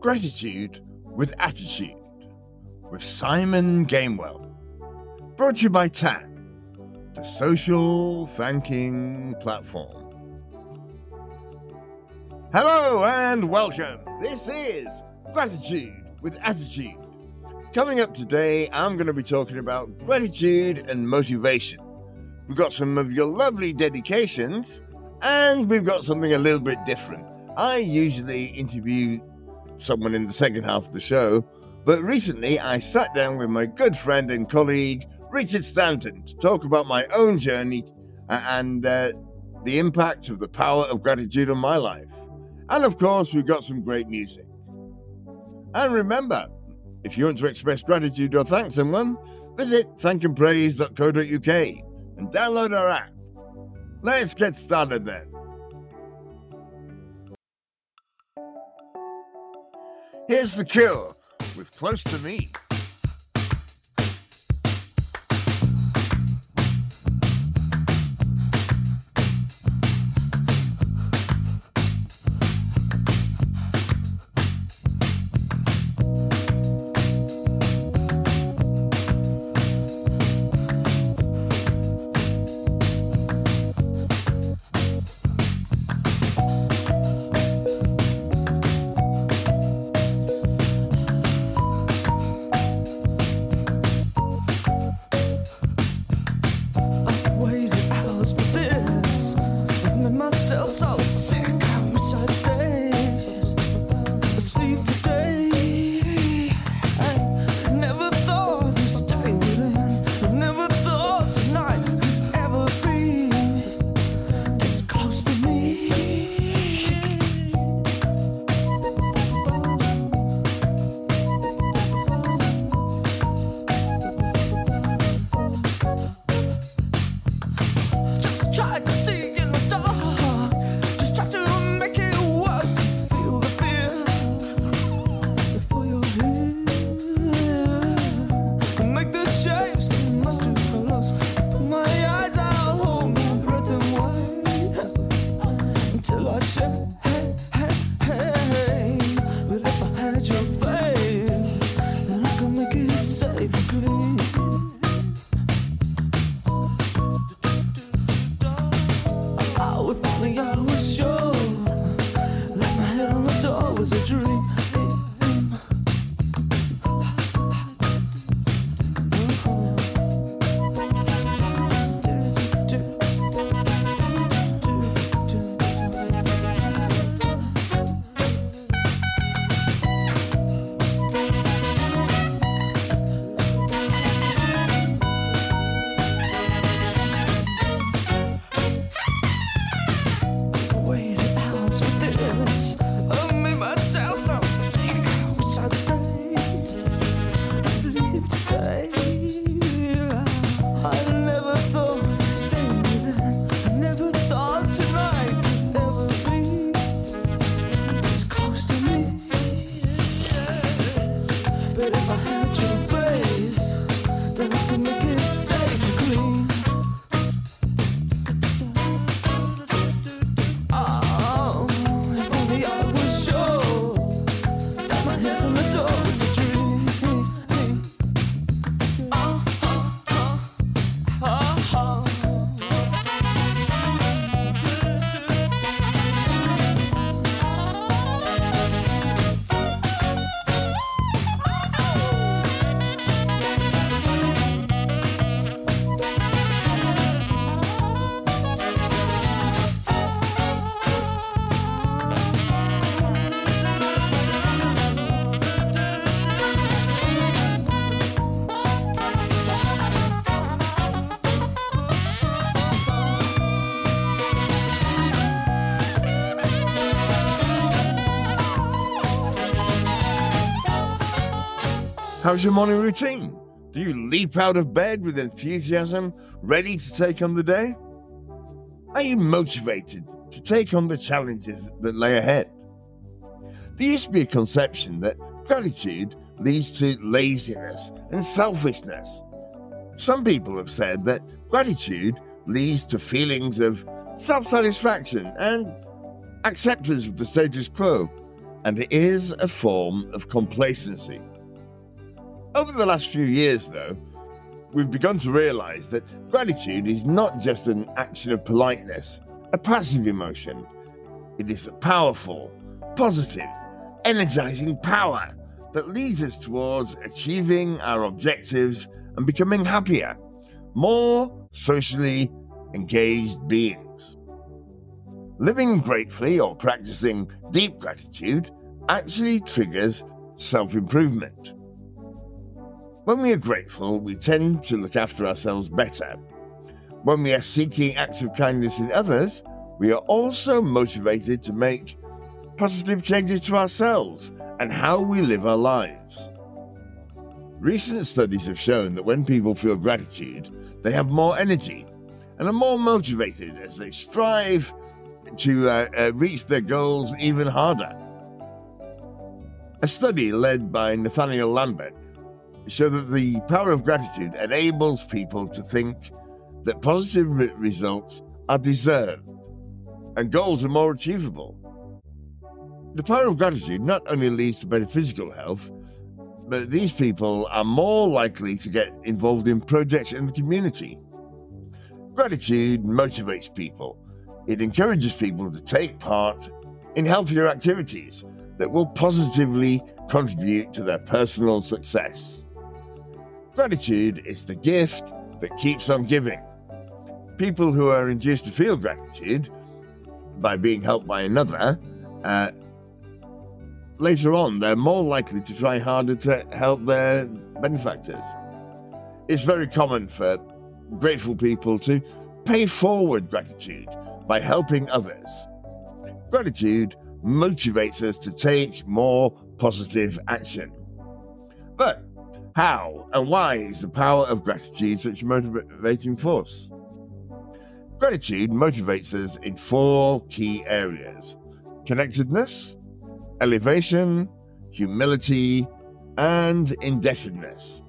Gratitude with Attitude with Simon Gamewell. Brought to you by TAN, the social thanking platform. Hello and welcome. This is Gratitude with Attitude. Coming up today, I'm going to be talking about gratitude and motivation. We've got some of your lovely dedications, and we've got something a little bit different. I usually interview someone in the second half of the show, but recently I sat down with my good friend and colleague, Richard Stanton, to talk about my own journey and uh, the impact of the power of gratitude on my life. And of course, we've got some great music. And remember, if you want to express gratitude or thank someone, visit thankandpraise.co.uk and download our app. Let's get started then. Here's the Cure with Close to Me. How's your morning routine? Do you leap out of bed with enthusiasm, ready to take on the day? Are you motivated to take on the challenges that lay ahead? There used to be a conception that gratitude leads to laziness and selfishness. Some people have said that gratitude leads to feelings of self satisfaction and acceptance of the status quo, and it is a form of complacency. Over the last few years, though, we've begun to realize that gratitude is not just an action of politeness, a passive emotion. It is a powerful, positive, energizing power that leads us towards achieving our objectives and becoming happier, more socially engaged beings. Living gratefully or practicing deep gratitude actually triggers self improvement. When we are grateful, we tend to look after ourselves better. When we are seeking acts of kindness in others, we are also motivated to make positive changes to ourselves and how we live our lives. Recent studies have shown that when people feel gratitude, they have more energy and are more motivated as they strive to uh, uh, reach their goals even harder. A study led by Nathaniel Lambert show that the power of gratitude enables people to think that positive re- results are deserved and goals are more achievable. The power of gratitude not only leads to better physical health, but these people are more likely to get involved in projects in the community. Gratitude motivates people. It encourages people to take part in healthier activities that will positively contribute to their personal success. Gratitude is the gift that keeps on giving. People who are induced to feel gratitude by being helped by another, uh, later on, they're more likely to try harder to help their benefactors. It's very common for grateful people to pay forward gratitude by helping others. Gratitude motivates us to take more positive action. But how and why is the power of gratitude such a motivating force? Gratitude motivates us in four key areas connectedness, elevation, humility, and indebtedness.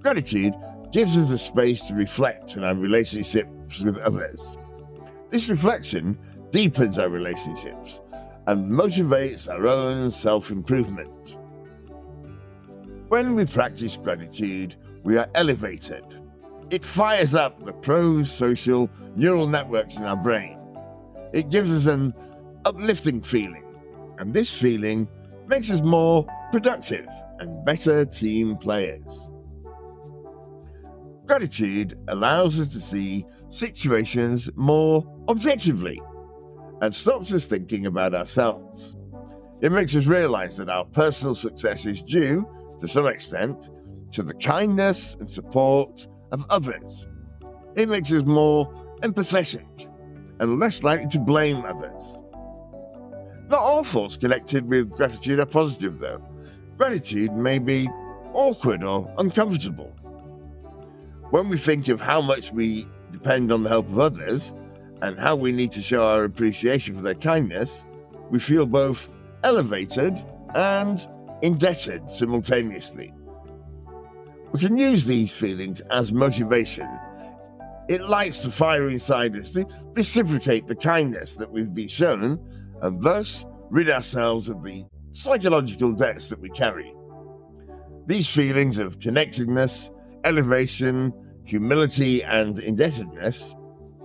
Gratitude gives us a space to reflect on our relationships with others. This reflection deepens our relationships and motivates our own self improvement. When we practice gratitude, we are elevated. It fires up the pro social neural networks in our brain. It gives us an uplifting feeling, and this feeling makes us more productive and better team players. Gratitude allows us to see situations more objectively and stops us thinking about ourselves. It makes us realize that our personal success is due to some extent, to the kindness and support of others. It makes us more empathetic and less likely to blame others. Not all thoughts connected with gratitude are positive, though. Gratitude may be awkward or uncomfortable. When we think of how much we depend on the help of others and how we need to show our appreciation for their kindness, we feel both elevated and indebted simultaneously. We can use these feelings as motivation. It lights the fire inside us to reciprocate the kindness that we've been shown and thus rid ourselves of the psychological debts that we carry. These feelings of connectedness, elevation, humility, and indebtedness,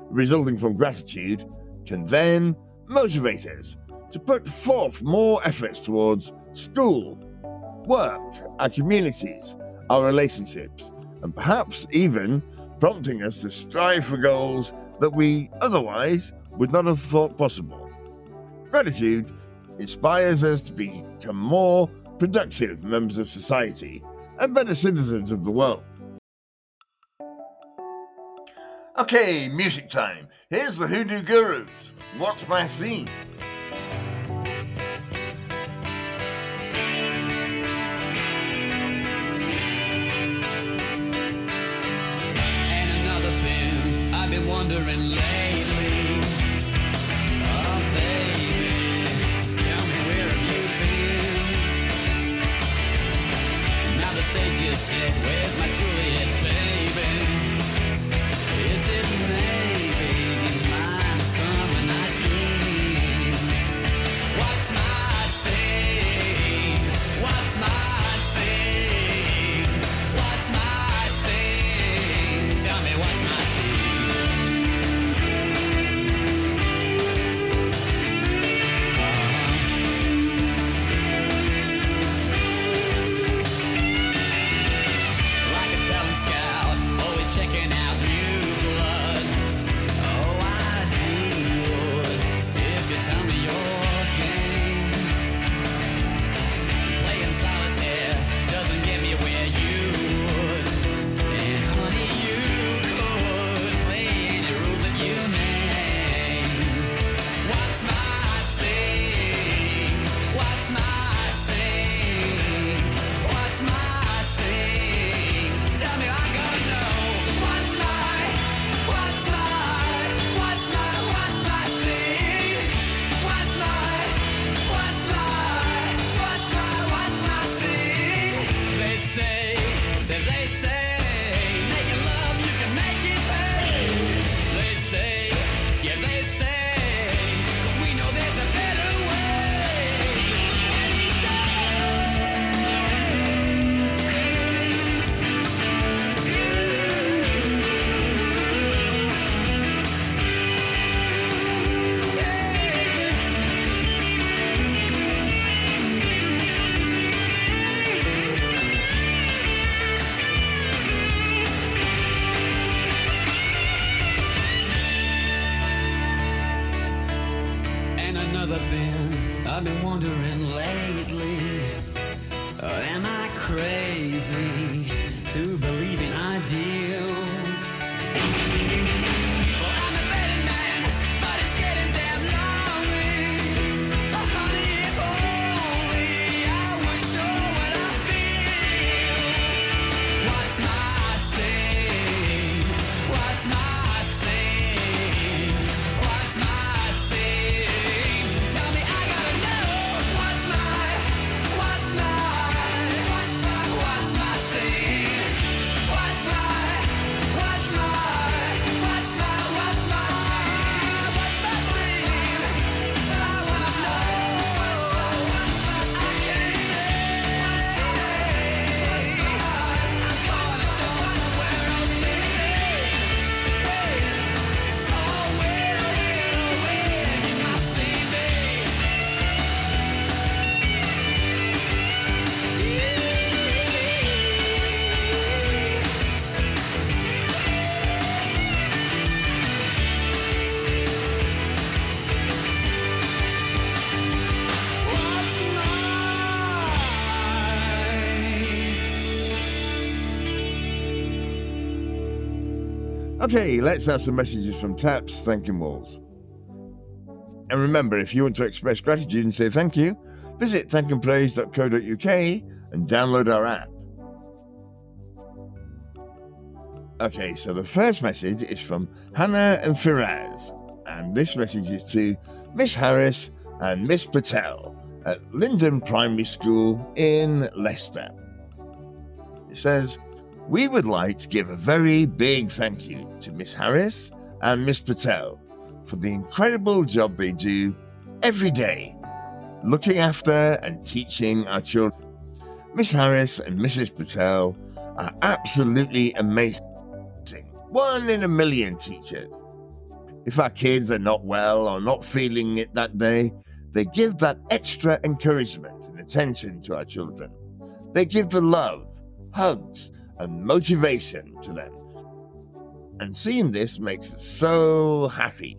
resulting from gratitude, can then motivate us to put forth more efforts towards school, work, our communities, our relationships, and perhaps even prompting us to strive for goals that we otherwise would not have thought possible. Gratitude inspires us to become more productive members of society and better citizens of the world. Okay, music time. Here's the Hoodoo Gurus. What's my scene? Okay, let's have some messages from Taps thanking walls. And remember, if you want to express gratitude and say thank you, visit thankandpraise.co.uk and download our app. Okay, so the first message is from Hannah and Firaz, and this message is to Miss Harris and Miss Patel at Linden Primary School in Leicester. It says, We would like to give a very big thank you to Miss Harris and Miss Patel for the incredible job they do every day, looking after and teaching our children. Miss Harris and Mrs. Patel are absolutely amazing. One in a million teachers. If our kids are not well or not feeling it that day, they give that extra encouragement and attention to our children. They give the love, hugs, and motivation to them. And seeing this makes us so happy.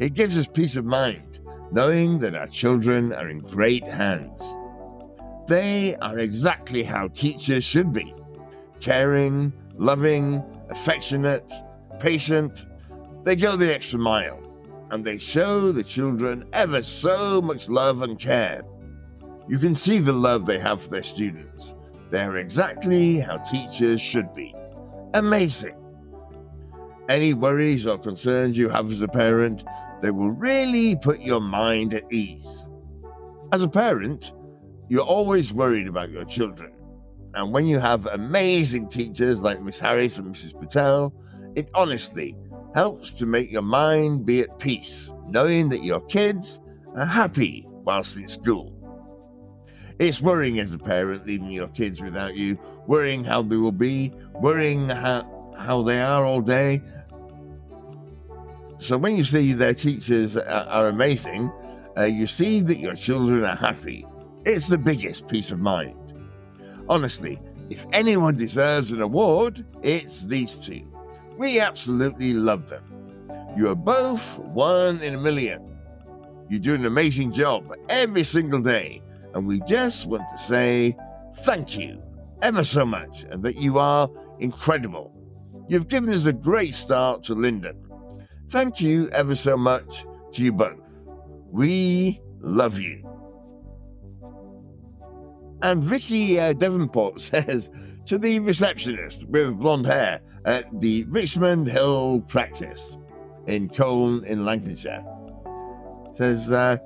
It gives us peace of mind, knowing that our children are in great hands. They are exactly how teachers should be caring, loving, affectionate, patient. They go the extra mile and they show the children ever so much love and care. You can see the love they have for their students. They're exactly how teachers should be. Amazing. Any worries or concerns you have as a parent, they will really put your mind at ease. As a parent, you're always worried about your children. And when you have amazing teachers like Miss Harris and Mrs. Patel, it honestly helps to make your mind be at peace, knowing that your kids are happy whilst in school. It's worrying as a parent leaving your kids without you, worrying how they will be, worrying how, how they are all day. So when you see their teachers are, are amazing, uh, you see that your children are happy. It's the biggest peace of mind. Honestly, if anyone deserves an award, it's these two. We absolutely love them. You are both one in a million. You do an amazing job every single day, and we just want to say thank you ever so much and that you are incredible. You've given us a great start to Linden. Thank you ever so much to you both. We love you. And Vicky uh, Devonport says to the receptionist with blonde hair at the Richmond Hill practice in Colne in Lancashire, says, uh,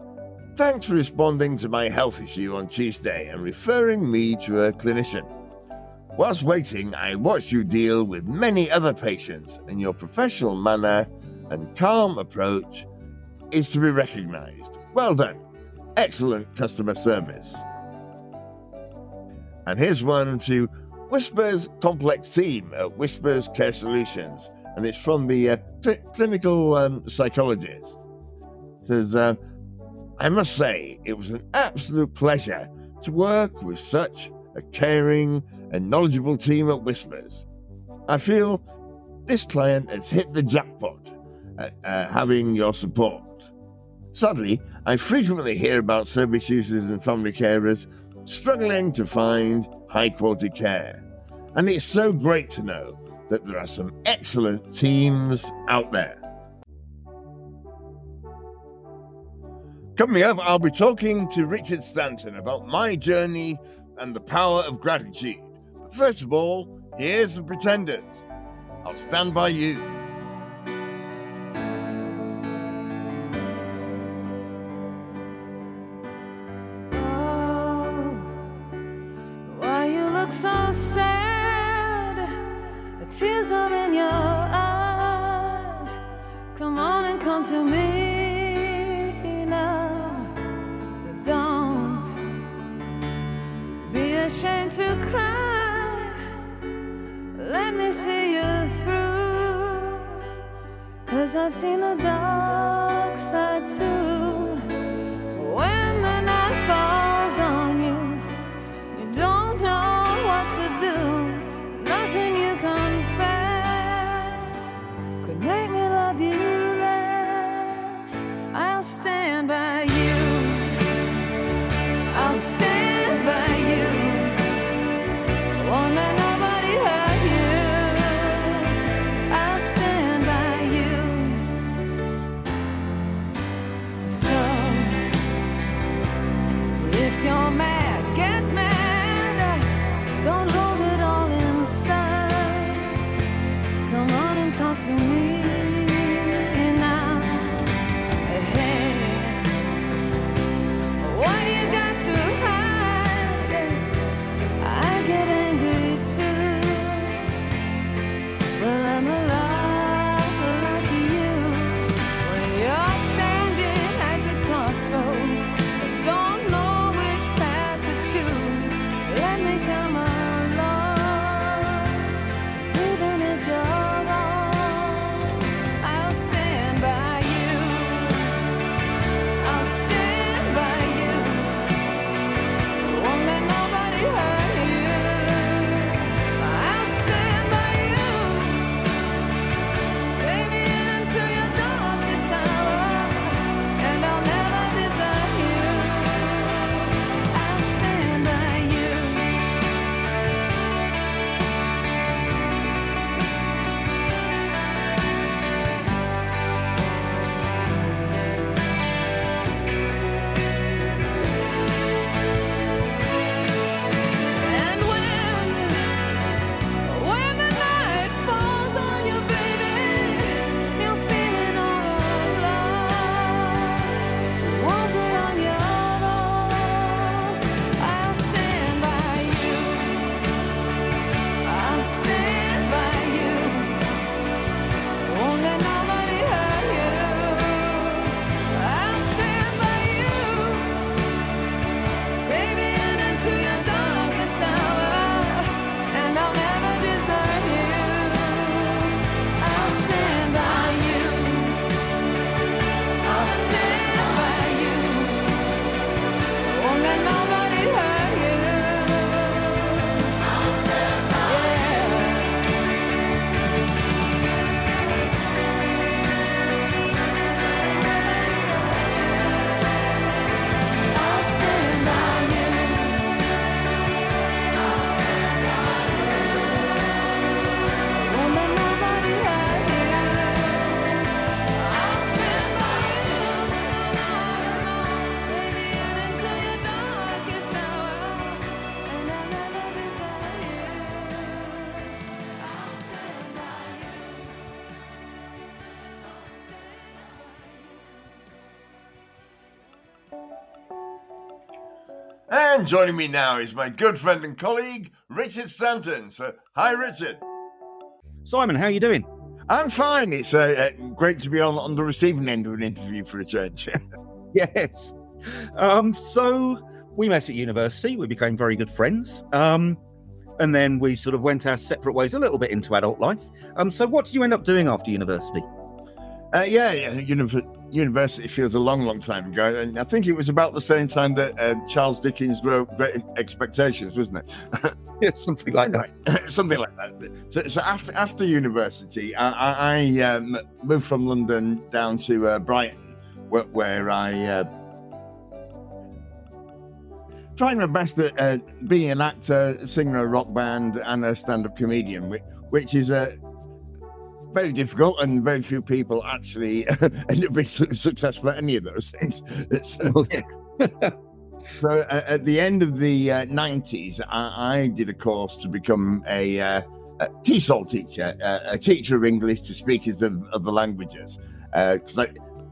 Thanks for responding to my health issue on Tuesday and referring me to a clinician. Whilst waiting, I watched you deal with many other patients, and your professional manner and calm approach is to be recognized. Well done. Excellent customer service. And here's one to Whispers Complex Team at Whispers Care Solutions, and it's from the uh, cl- clinical um, psychologist. It says, uh, I must say, it was an absolute pleasure to work with such a caring and knowledgeable team at Whispers. I feel this client has hit the jackpot at uh, having your support. Sadly, I frequently hear about service users and family carers struggling to find high quality care. And it's so great to know that there are some excellent teams out there. Coming up, I'll be talking to Richard Stanton about my journey and the power of gratitude. But first of all, here's the Pretenders. I'll stand by you. Oh, why you look so sad? The tears are in your eyes. Come on and come to me ashamed to cry. Let me see you through. Cause I've seen the dark side too. When the night falls And joining me now is my good friend and colleague, Richard Stanton. So, hi, Richard. Simon, how are you doing? I'm fine. It's uh, uh, great to be on, on the receiving end of an interview for a change. Yes. Um, so we met at university. We became very good friends. Um, and then we sort of went our separate ways a little bit into adult life. Um, so what did you end up doing after university? Uh, yeah, yeah. Univ- university feels a long, long time ago, and I think it was about the same time that uh, Charles Dickens wrote Great Expectations, wasn't it? Yeah, something like that. Something like that. So, so after after university, I, I, um, moved from London down to uh, Brighton where, where I uh, tried my best at uh, being an actor, singer a rock band, and a stand-up comedian, which, which is a very difficult, and very few people actually end up being successful at any of those things. It's, uh, Oh, so uh, at the end of the uh, 90s, I, I did a course to become a, uh, a TESOL teacher, uh, a teacher of English to speakers of, of the languages. Because I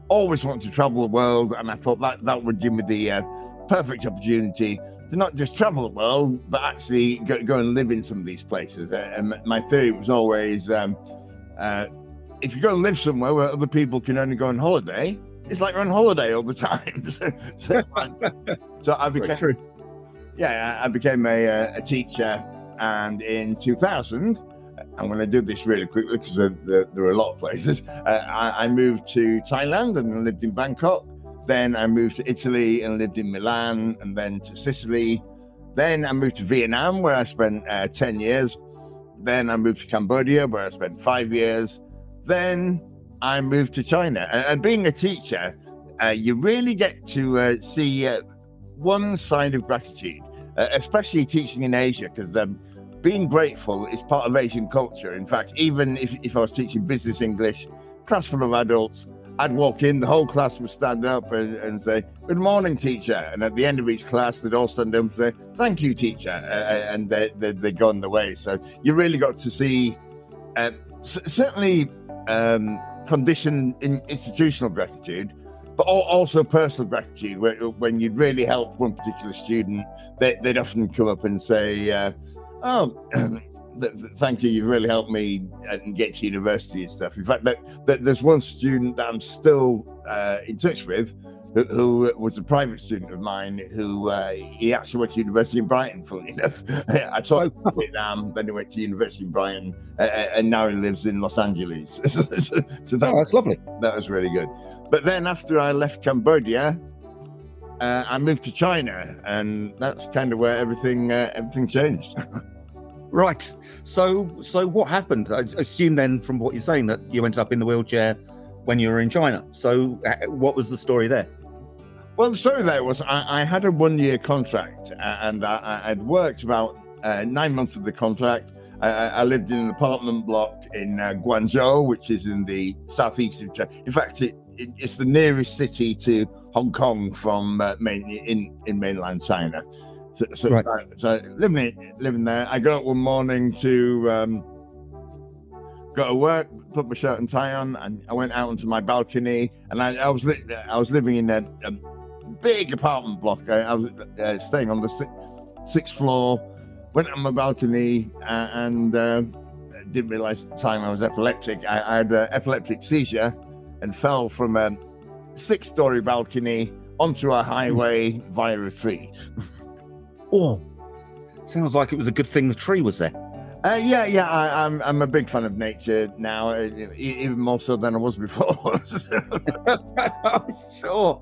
always wanted to travel the world, and I thought that that would give me the uh, perfect opportunity to not just travel the world, but actually go, go and live in some of these places. Uh, and my theory was always um, uh, if you go and live somewhere where other people can only go on holiday, it's like you're on holiday all the time. so, I, so I became, true. yeah, I became a, uh, a teacher, and in 2000, I'm going to do this really quickly because there, there, there are a lot of places. Uh, I, I moved to Thailand and lived in Bangkok. Then I moved to Italy and lived in Milan, and then to Sicily. Then I moved to Vietnam, where I spent uh, 10 years. Then I moved to Cambodia, where I spent five years. Then I moved to China. And, and being a teacher, uh, you really get to uh, see uh, one side of gratitude, uh, especially teaching in Asia, because um, being grateful is part of Asian culture. In fact, even if, if I was teaching business English, class full of adults, I'd walk in, the whole class would stand up and, and say, Good morning, teacher. And at the end of each class, they'd all stand up and say, Thank you, teacher. Uh, and they, they, they'd go on the way. So you really got to see, uh, c- certainly, um, conditioned in institutional gratitude, but al- also personal gratitude. When you'd really help one particular student, they, they'd often come up and say, uh, "Oh, th- th- thank you. You've really helped me uh, get to university and stuff." In fact, that, that there's one student that I'm still uh, in touch with. Who, who was a private student of mine? Who uh, he actually went to university in Brighton. Funnily enough, I taught him in Vietnam. Then he went to university in Brighton, uh, and now he lives in Los Angeles. so that Oh, that's lovely. that was really good. But then after I left Cambodia, uh, I moved to China, and that's kind of where everything uh, everything changed. Right. So, so what happened? I assume then, from what you're saying, that you ended up in the wheelchair when you were in China. So, uh, what was the story there? well, the story there was I, I had a one year contract, and I, I'd worked about uh, nine months of the contract. I, I I lived in an apartment block in uh, Guangzhou, which is in the southeast of China. In fact, it, it, it's the nearest city to Hong Kong from uh, main, in in mainland China. So, so, Right. so living living there, I got up one morning to um, go to work, put my shirt and tie on, and I went out onto my balcony, and I, I was li- I was living in a, a big apartment block. I, I was uh, staying on the si- sixth floor. Went on my balcony uh, and uh, didn't realize at the time I was epileptic. I, I had an epileptic seizure and fell from a six-story balcony onto a highway via a tree. Oh, sounds like it was a good thing the tree was there. Uh, yeah, yeah, I, I'm I'm a big fan of nature now, uh, even more so than I was before. sure.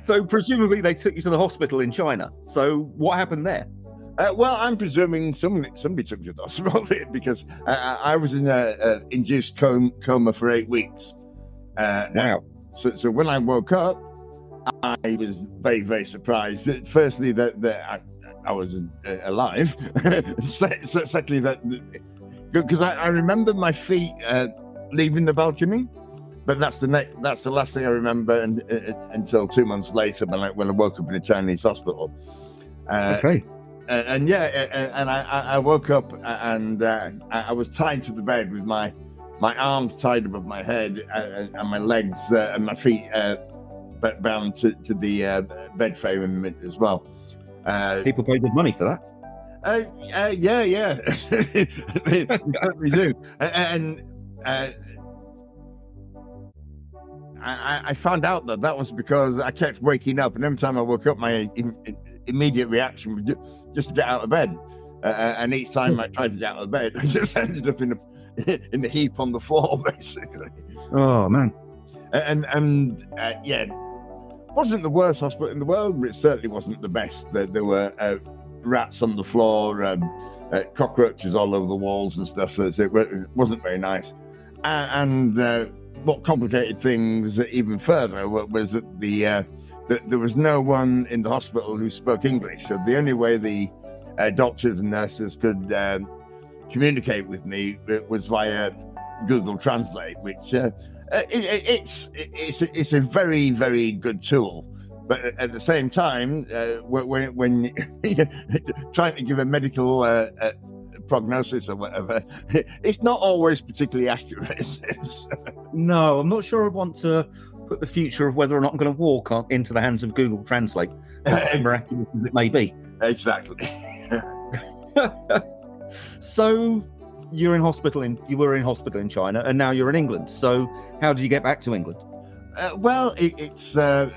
so, presumably, they took you to the hospital in China. So, what happened there? Uh, well, I'm presuming somebody somebody took you to the hospital because I, I was in a, a induced coma, coma for eight weeks. Uh, Wow. So, so when I woke up, I was very very surprised. Firstly, that that I, I was uh, alive. Se- se- Secondly, that because I, I remember my feet uh, leaving the balcony. But that's the ne- that's the last thing I remember and, uh, until two months later when I when I woke up in a Chinese hospital. Uh, Okay. and, and yeah, and I, I woke up and uh, I was tied to the bed with my my arms tied above my head and, and my legs uh, and my feet uh, bound to, to the uh, bed frame as well. Uh, People pay good money for that. uh, uh, yeah, yeah, certainly do. A- And uh, I, I- found out that that was because I kept waking up, and every time I woke up, my im- immediate reaction was just to get out of bed. Uh, and each time I tried to get out of bed, I just ended up in a in a heap on the floor, basically. Oh man. And and uh, yeah, wasn't the worst hospital in the world, but it certainly wasn't the best. There, there were uh, rats on the floor, um, uh, cockroaches all over the walls and stuff. So it wasn't very nice. And uh, what complicated things even further was that the uh, that there was no one in the hospital who spoke English. So the only way the uh, doctors and nurses could um, communicate with me uh, was via Google Translate, which uh, it, it- it's it's it's a very very good tool. But at the same time, uh, when when- trying to give a medical uh, uh, prognosis or whatever, it's not always particularly accurate. No, I'm not sure I want to put the future of whether or not I'm going to walk on, into the hands of Google Translate, miraculous as it may be. exactly. So you're in hospital in you were in hospital in China, and now you're in England. So how did you get back to England? Uh, well, it, it's uh,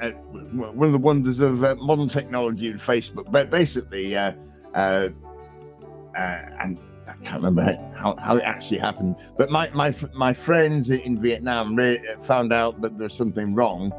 uh, one of the wonders of uh, modern technology and Facebook. But basically, uh, and I can't remember how, how it actually happened. But my my my friends in Vietnam found out that there's something wrong,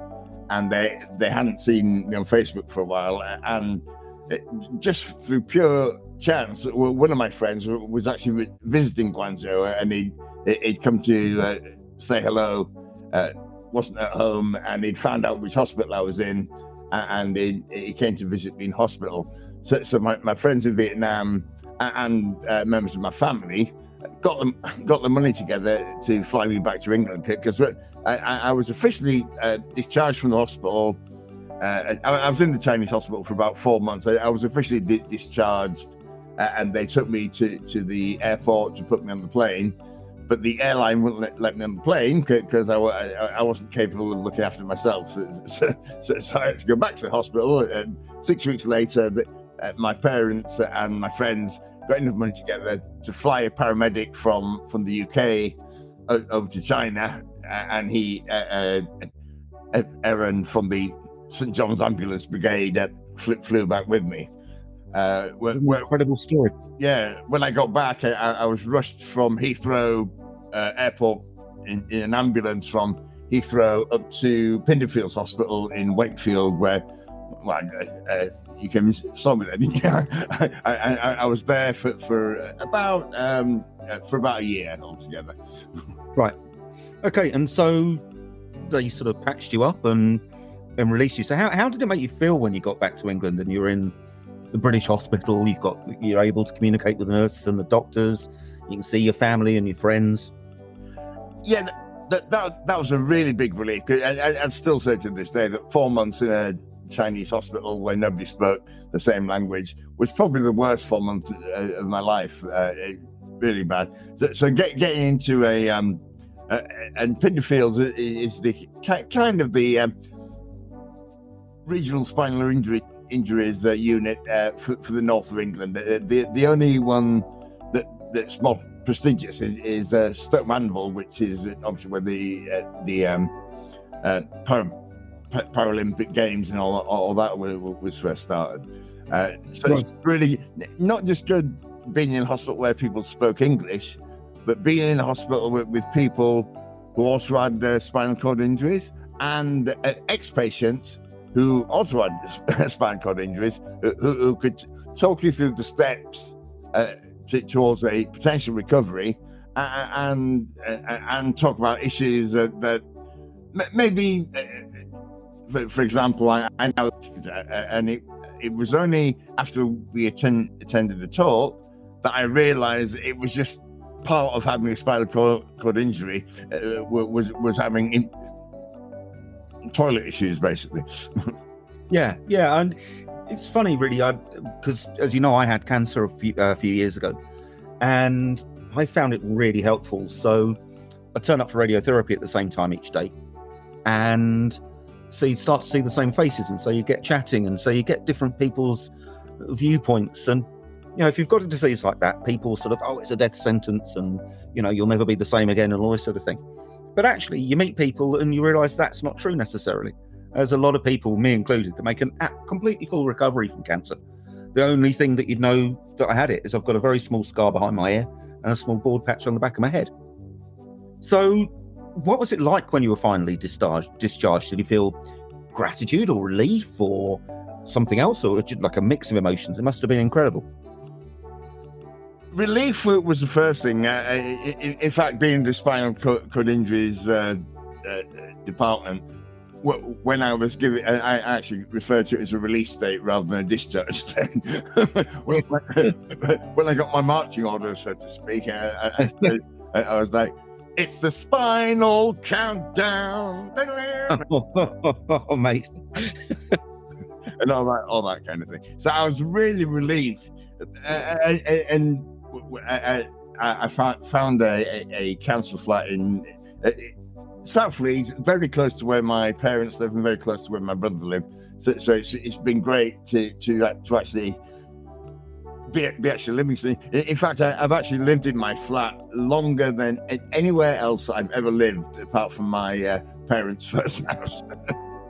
and they they hadn't seen me on Facebook for a while, and it, just through pure chance, one of my friends was actually visiting Guangzhou, and he'd he'd come to uh, say hello. Uh, wasn't at home and he'd found out which hospital I was in and he, he came to visit me in hospital. So, so my, my friends in Vietnam and uh, members of my family got them got the money together to fly me back to England because I, I I was officially uh, discharged from the hospital. Uh, I, I was in the Chinese hospital for about four months. I, I was officially di- discharged, uh, and they took me to, to the airport to put me on the plane but the airline wouldn't let, let me on the plane because I, I, I wasn't capable of looking after myself. So, so, so I had to go back to the hospital. And six weeks later, the, uh, my parents and my friends got enough money together to fly a paramedic from, from the UK over to China. And he, uh, uh, uh, Aaron from the St. John's Ambulance Brigade, uh, flew, flew back with me. Uh, where, where, Incredible story. yeah, when I got back, I, I was rushed from Heathrow uh, Airport in, in an ambulance from Heathrow up to Pinderfields Hospital in Wakefield, where well, uh, you came and saw me then. I, I, I, I was there for, for about um, uh, for about a year altogether. Right. Okay, and so they sort of patched you up and and released you. So how, how did it make you feel when you got back to England and you were in the British hospital? You've got you're able to communicate with the nurses and the doctors. You can see your family and your friends. Yeah, that that, that was a really big relief. I, I, I'd still say to this day that four months in a Chinese hospital where nobody spoke the same language was probably the worst four months uh, of my life. Uh, really bad. So, so get, getting into a um, uh, and Pinderfields is the kind of the um, regional spinal injury injuries uh, unit uh, for, for the north of England. Uh, the the only one that that's more prestigious is, uh, Stoke Mandeville, which is obviously where the uh, the um, uh, Par- Pa- Paralympic Games and all, all that was, was first started. Uh, so it's really not just good being in a hospital where people spoke English, but being in a hospital with, with people who also had uh, spinal cord injuries and uh, ex-patients who also had spinal cord injuries, who, who could talk you through the steps uh, to, towards a potential recovery uh, and uh, and talk about issues that, that maybe, uh, for, for example, I, I know, uh, and it it was only after we attend, attended the talk that I realised it was just part of having a spinal cord, cord injury uh, was was having in, toilet issues basically. Yeah, yeah, and it's funny, really, because as you know, I had cancer a few, uh, a few years ago, and I found it really helpful. So I turn up for radiotherapy at the same time each day, and so you start to see the same faces, and so you get chatting, and so you get different people's viewpoints, and you know, if you've got a disease like that, people sort of, oh, it's a death sentence, and you know, you'll never be the same again, and all this sort of thing. But actually, you meet people, and you realise that's not true necessarily. There's a lot of people, me included, that make an a- completely full recovery from cancer. The only thing that you'd know that I had it is I've got a very small scar behind my ear and a small bald patch on the back of my head. So, what was it like when you were finally discharged? Discharged? Did you feel gratitude or relief or something else, or just like a mix of emotions? It must have been incredible. Relief was the first thing. Uh, i- i- in fact, being the spinal cord, injuries uh, uh, department, when I was given, I I actually referred to it as a release state rather than a discharge state. when, when I got my marching order, so to speak, I, I, I, I was like, "It's the spinal countdown," oh, mate. and all that, all that kind of thing. So I was really relieved, uh, uh, uh, and I, I, I found, a, a, council flat in uh, South Leeds, very close to where my parents live, and very close to where my brother lived. So, so it's, it's been great to to uh, to actually. Be, be actually living. In fact, I, I've actually lived in my flat longer than anywhere else I've ever lived, apart from my uh, parents' first house.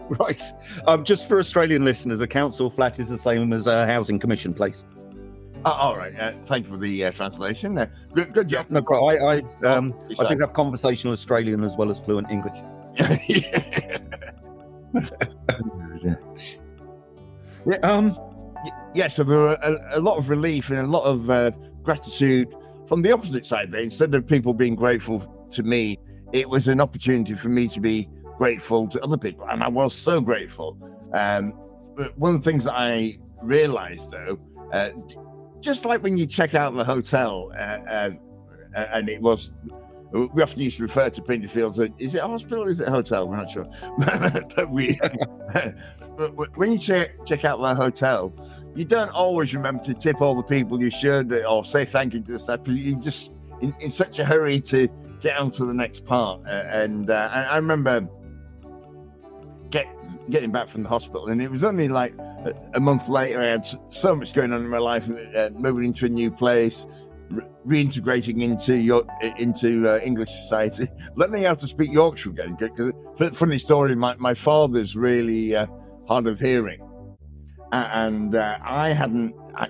Right. Um, just for Australian listeners, a council flat is the same as a housing commission place. Uh, all right. Uh, thank you for the uh, translation. Uh, good, good job. No, I, I, um, You I think I have conversational Australian as well as fluent English. Yeah. Um, yeah, so there were a, a lot of relief and a lot of uh, gratitude from the opposite side. There, instead of people being grateful to me, it was an opportunity for me to be grateful to other people, and I was so grateful. Um, but one of the things that I realized, though, uh, just like when you check out the hotel, uh, uh, and it was. We often used to refer to Pinderfields as is it a hospital? Is it a hotel? We're not sure. but we, but when you check check out the hotel, you don't always remember to tip all the people you should or say thank you to the staff. You just in, in such a hurry to get on to the next part. Uh, and uh, I, I remember getting back from the hospital, and it was only like a, month later. I had so much going on in my life, uh, moving into a new place. re- Reintegrating into your into uh, English society, learning how to speak Yorkshire again. Because funny story, my, my father's really uh, hard of hearing, and uh, I hadn't I,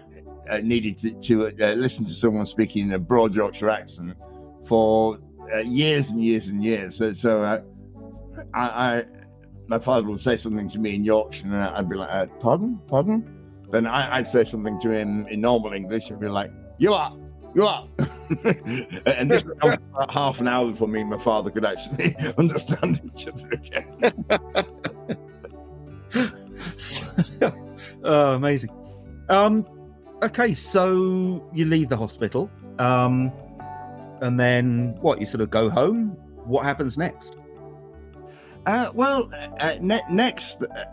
uh, needed to, to uh, listen to someone speaking in a broad Yorkshire accent for uh, years and years and years. So, so I, I, my father would say something to me in Yorkshire, and I'd be like, uh, "Pardon, pardon." Then I, I'd say something to him in normal English, and be like, "You are." You are, and this was about half an hour before me and my father could actually understand each other again. oh, amazing. Um, okay, so you leave the hospital, um, and then what? You sort of go home. What happens next? Uh, well, uh, ne- next, uh,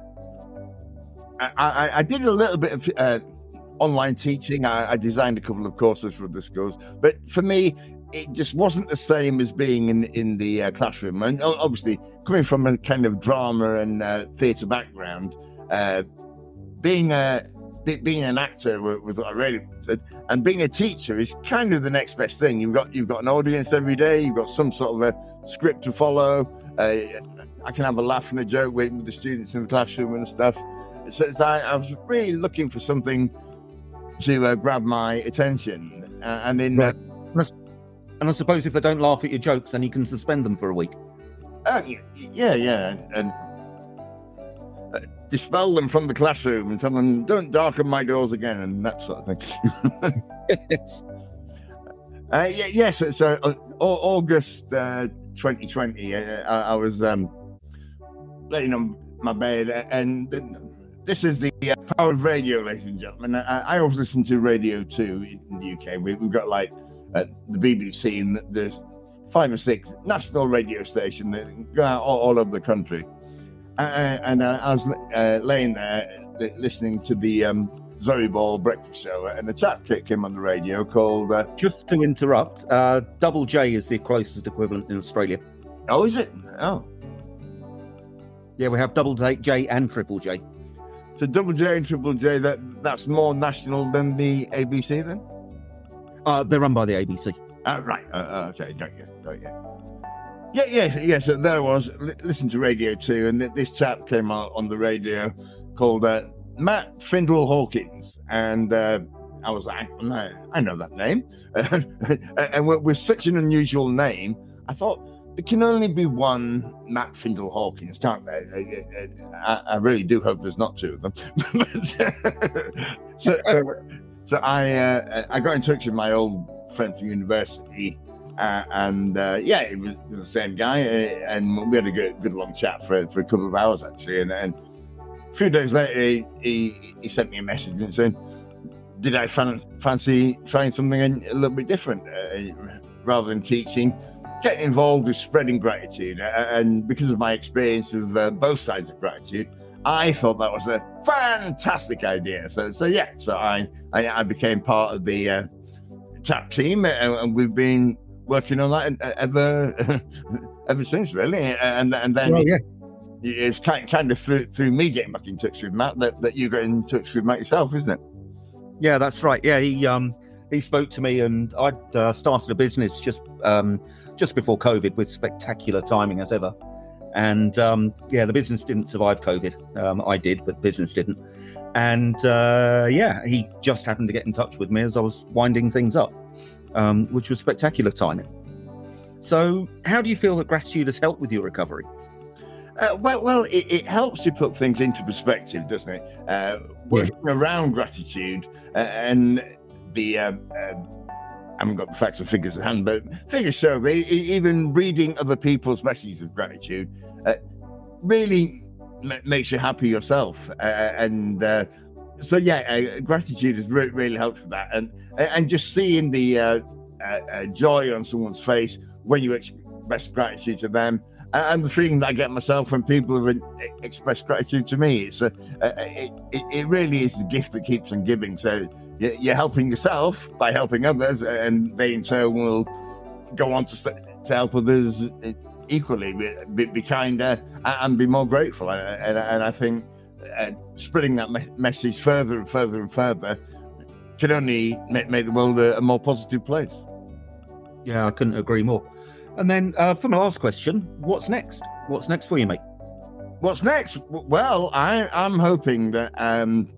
I, I, did a little bit of uh, online teaching. I, I designed a couple of courses for the schools, but for me, it just wasn't the same as being in in the uh, classroom. And obviously, coming from a kind of drama and uh, theatre background, being a be- being an actor wa- was what I really and being a teacher is kind of the next best thing. You've got you've got an audience every day. You've got some sort of a script to follow. Uh, I can have a laugh and a joke with, with the students in the classroom and stuff. So, so I, I was really looking for something to uh, grab my attention, uh, and in uh, And I suppose if they don't laugh at your jokes, then you can suspend them for a week. uh, yeah, yeah, and uh, dispel them from the classroom and tell them don't darken my doors again and that sort of thing. yes. Uh, yeah, yes. so, so uh, August uh, 2020, uh, I, I was um, laying on my bed, uh, and this is the uh, power of radio, ladies and gentlemen. I, I always listen to Radio 2 in the UK. We, we've got like uh, the BBC and there's five or six national radio stations that go out all, all over the country. Uh, and uh, I was uh, laying there li- listening to the um, Zoe Ball breakfast show, and a chap came on the radio called. Uh, Just to interrupt, uh, Double J is the closest equivalent in Australia. Oh, is it? Oh, Yeah, we have Double J, and Triple J. so Double J and Triple J. That that's more national than the ABC, then. Uh, they're run by the ABC. Uh, right. Uh, uh, okay. Got you. Got you. Yeah, yeah, yeah. So there I was. Li- listen to Radio 2, and th- this chap came out on the radio called uh, Matt Findle Hawkins, and uh, I was like, I know that name. and with, with such an unusual name, I thought there can only be one Matt Findle Hawkins, can't there? I, I, really do hope there's not two of them. But, so, so I uh, I got in touch with my old friend from university. Uh, and uh, yeah, it was, the same guy, uh, and we had a good, good long chat for, for a couple of hours actually. And, a few days later, he, he, he sent me a message and said, "Did I fan, fancy trying something a little bit different uh, rather than teaching?" Getting involved with spreading gratitude, Uh, and because of my experience of uh, both sides of gratitude, I thought that was a fantastic idea. So, so yeah, so I I, I became part of the uh, tap team, and, and we've been working on that uh, ever ever since, really. And and then Well, yeah. it's kind kind of through through me getting back in touch with Matt that, that you got in touch with Matt yourself, isn't it? Yeah, that's right. Yeah, he um he spoke to me, and I uh, started a business just um just before COVID with spectacular timing as ever. And um, yeah, the business didn't survive COVID. Um, I did, but business didn't. And uh, yeah, he just happened to get in touch with me as I was winding things up, um, which was spectacular timing. So, how do you feel that gratitude has helped with your recovery? Uh, well, well, it, it helps you put things into perspective, doesn't it? Uh, working around gratitude uh, and the. Um, um, I haven't got the facts and figures at hand, but figures show that even reading other people's messages of gratitude uh, really ma- makes you happy yourself. Uh, and uh, so, yeah, uh, gratitude has re- really helped with that. And and just seeing the joy on someone's face when you express gratitude to them and the feeling that I get myself when people have expressed gratitude to me. It's a, a it, it, really is the gift that keeps on giving. So you're helping yourself by helping others, and they in turn will go on to, to help others equally, be, be, kinder and be more grateful. And, and, I think uh, spreading that me- message further and further and further can only make, make the world a, a more positive place. Yeah, I couldn't agree more. And then uh, for my last question, what's next? What's next for you, mate? What's next? Well, I, I'm hoping that um,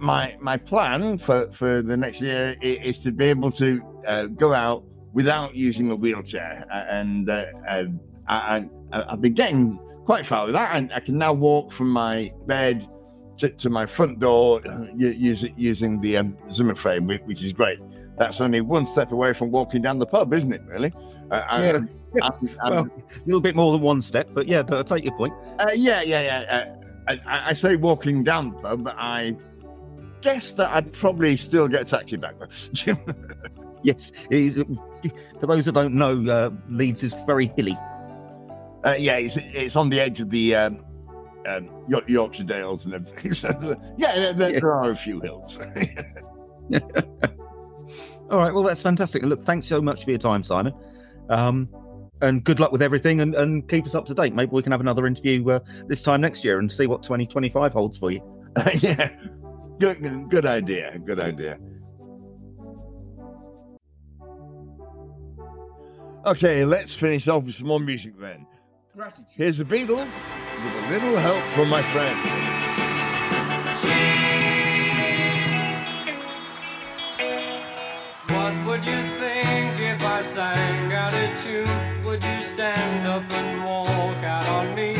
my my plan for, for the next year is to be able to uh, go out without using a wheelchair, and uh, uh, I, I, I've been getting quite far with that, and I can now walk from my bed to, to my front door uh, using using the um, Zimmer frame, which is great. That's only one step away from walking down the pub, isn't it? Really? Uh, I- Yeah. I'm- I'm- Well, a little bit more than one step, but yeah, I take your point. Uh, yeah, yeah, yeah. Uh, I, I say walking down the pub, but I guess that I'd probably still get taxi back. Yes, for those that don't know, uh, Leeds is very hilly. uh, yeah, it's, it's on the edge of the um, um, Yorkshire Dales and everything. So, yeah, there, there, Yeah. there are a few hills. All right, well, that's fantastic. Look, thanks so much for your time, Simon. Um, and good luck with everything and, and keep us up to date. Maybe we can have another interview uh, this time next year and see what 2025 holds for you. yeah, good, good idea. Good idea. Okay, let's finish off with some more music then. Here's the Beatles with a little help from my friend. What would you think if I sang out a tune? Would you stand up and walk out on me?